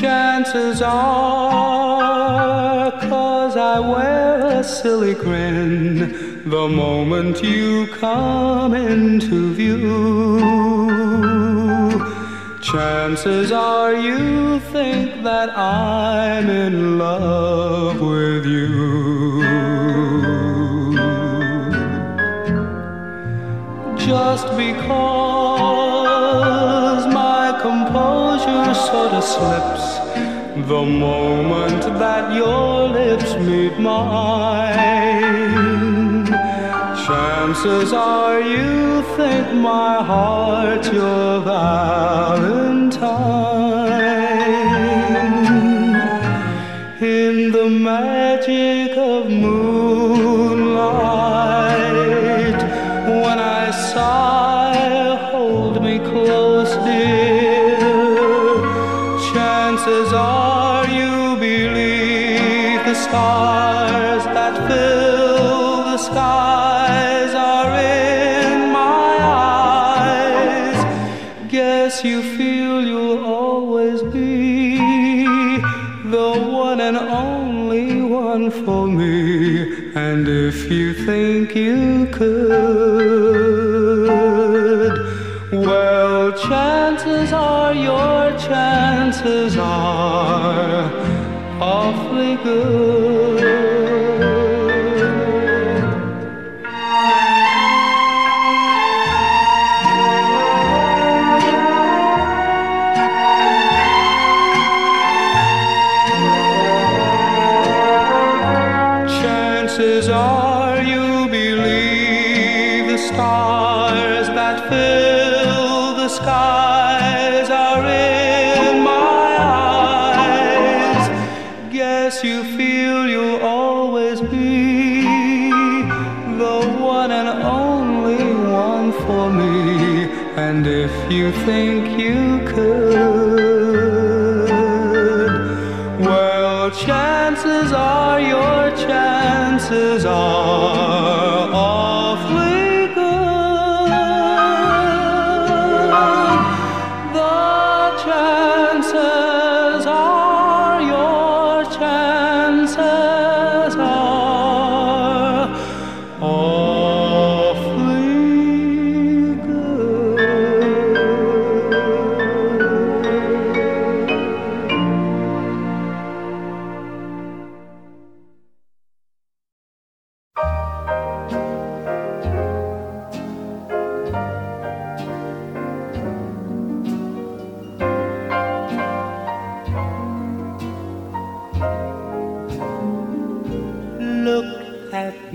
Chances are, cause I wear a silly grin the moment you come into view. Chances are you think that I'm in love with you. Just because sort of slips the moment that your lips meet mine. Chances are you think my heart's your valentine. In the magic your chances are awfully good. You think you could, well, chances are your chances are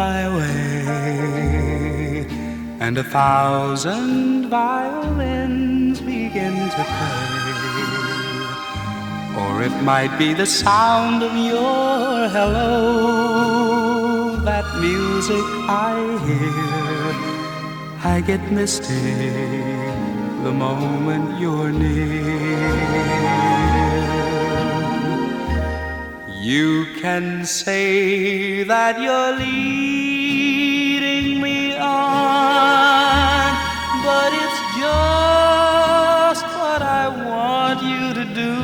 my way, and a thousand violins begin to play. Or it might be the sound of your hello, that music I hear. I get misty the moment you're near. You can say that you're leading me on, but it's just what I want you to do.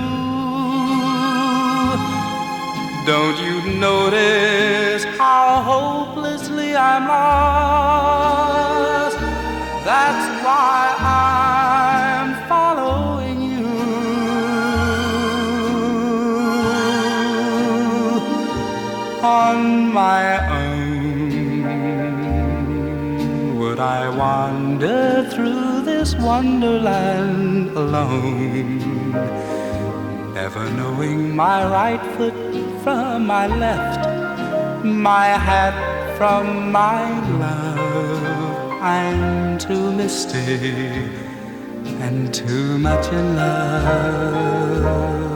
Don't you notice how hopelessly I'm lost? That's why wander through this wonderland alone? Never knowing my right foot from my left, my hat from my glove. I'm too misty and too much in love.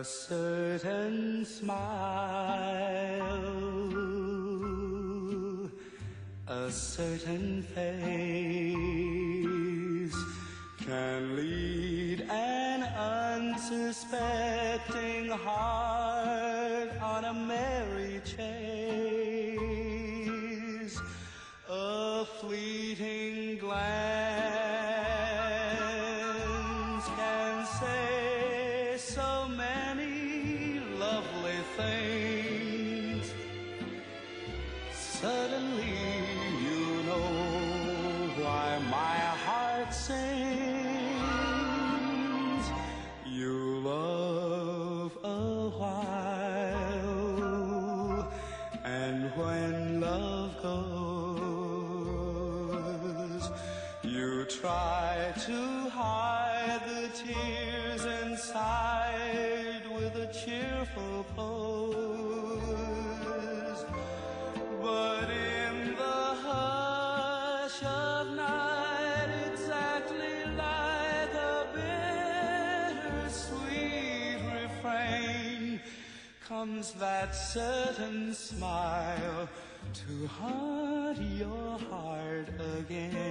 a certain smile, a certain face. that certain smile to haunt your heart again.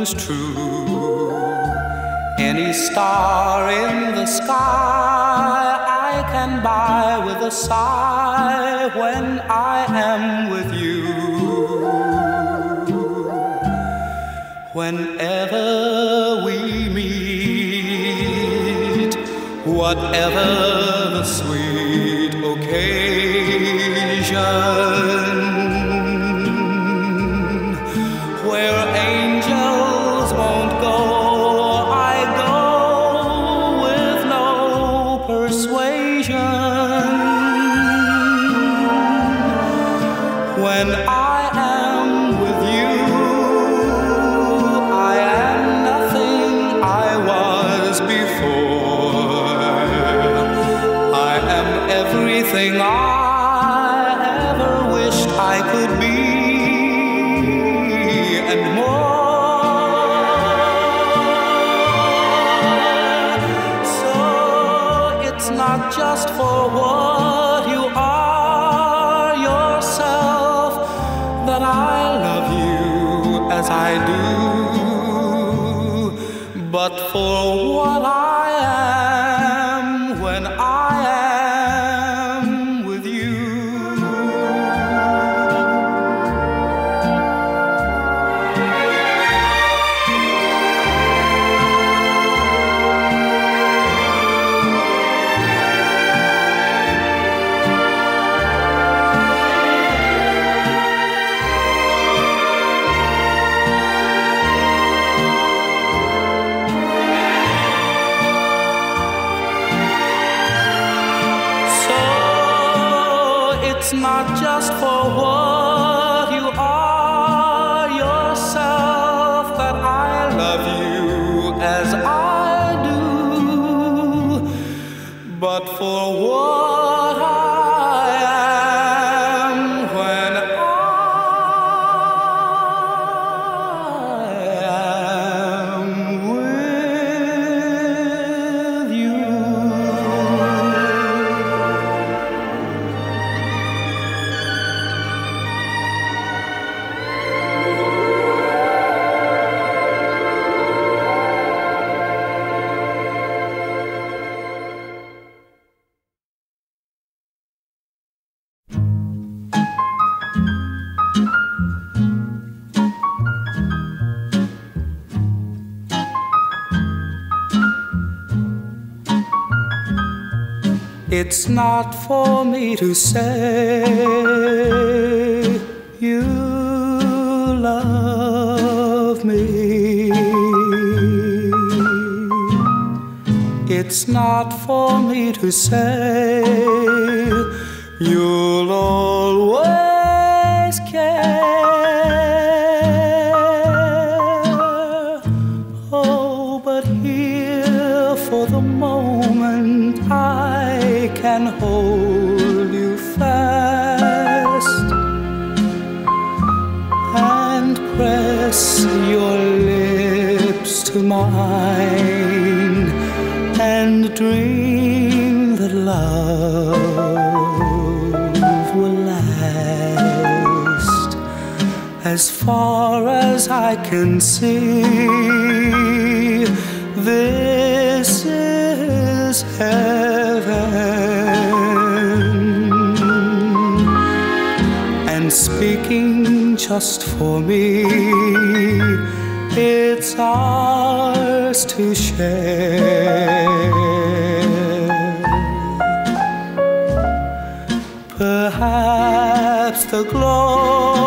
comes true. Any star in the sky I can buy with a sigh when I am with you. Whenever we meet, whatever. For what you are yourself that I love you as I do, but for what I It's not for me to say you love me. It's not for me to say you'll always as far as I can see. This is heaven and speaking just for me. It's ours to share. Perhaps the glow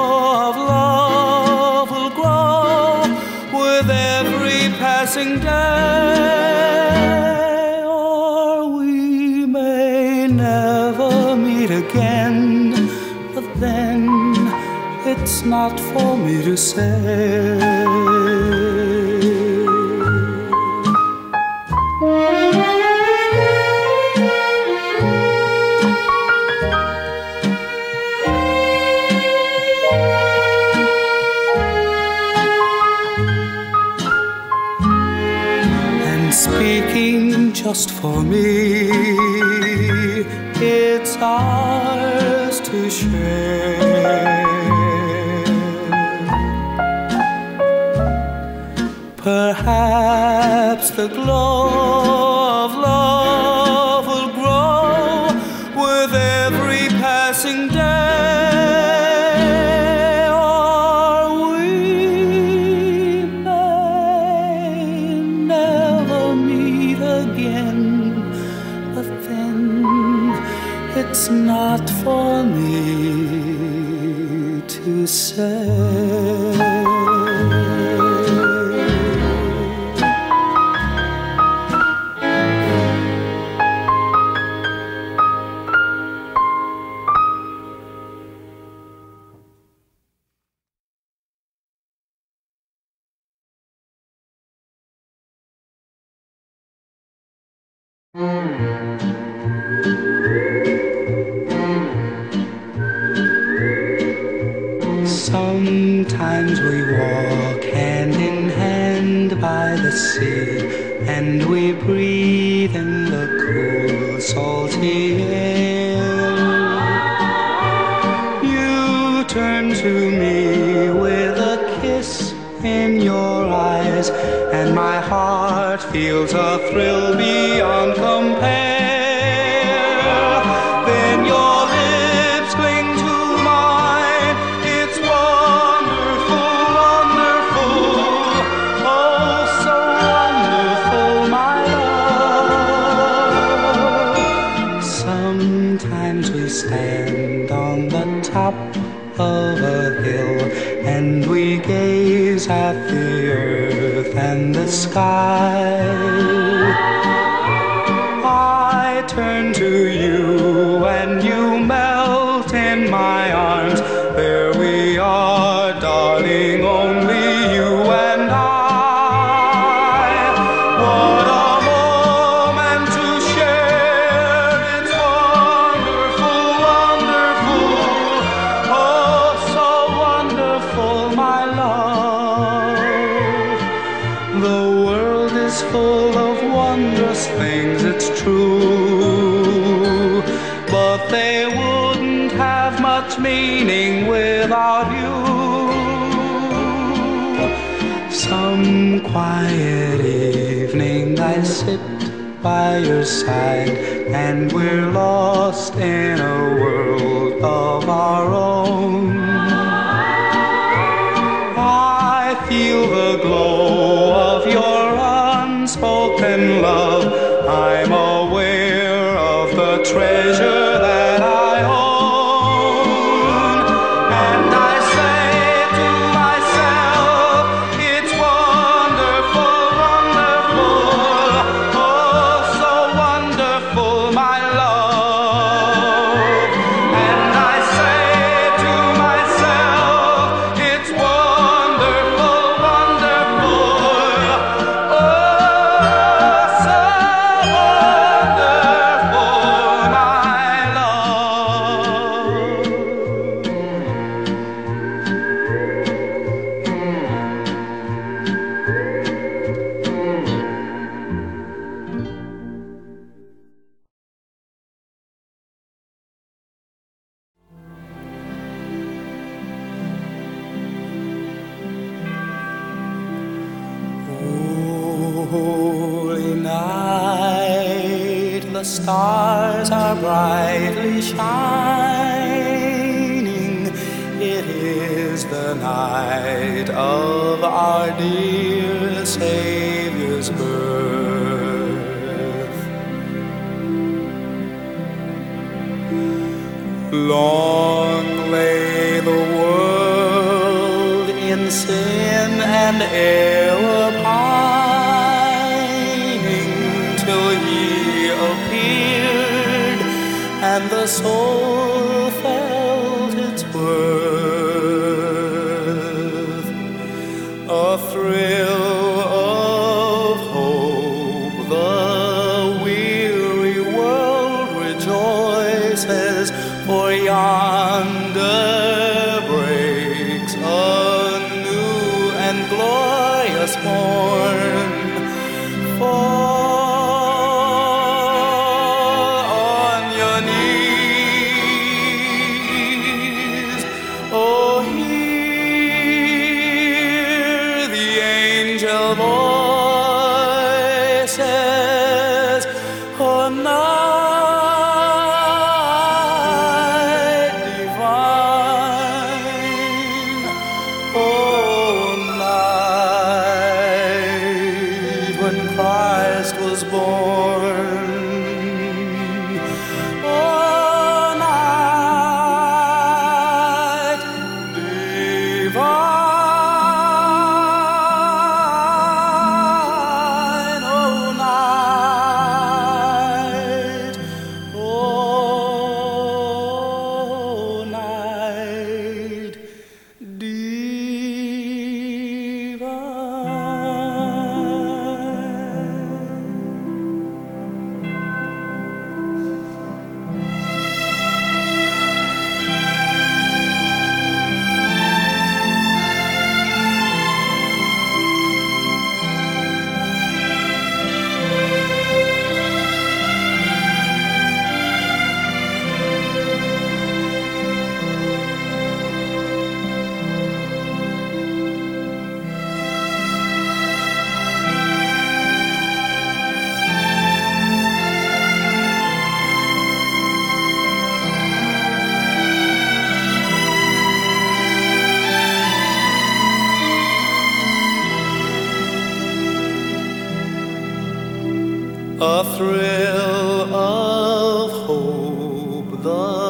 for me to say. and speaking just for me. It's ours to share. Perhaps the glow your eyes, and my heart feels a thrill beyond compare. sky. by your side, and we're lost in a world of our own. I feel the glow of your unspoken love, I'm aware of the treasure. star. the soul. faces or oh, not. a thrill of hope. The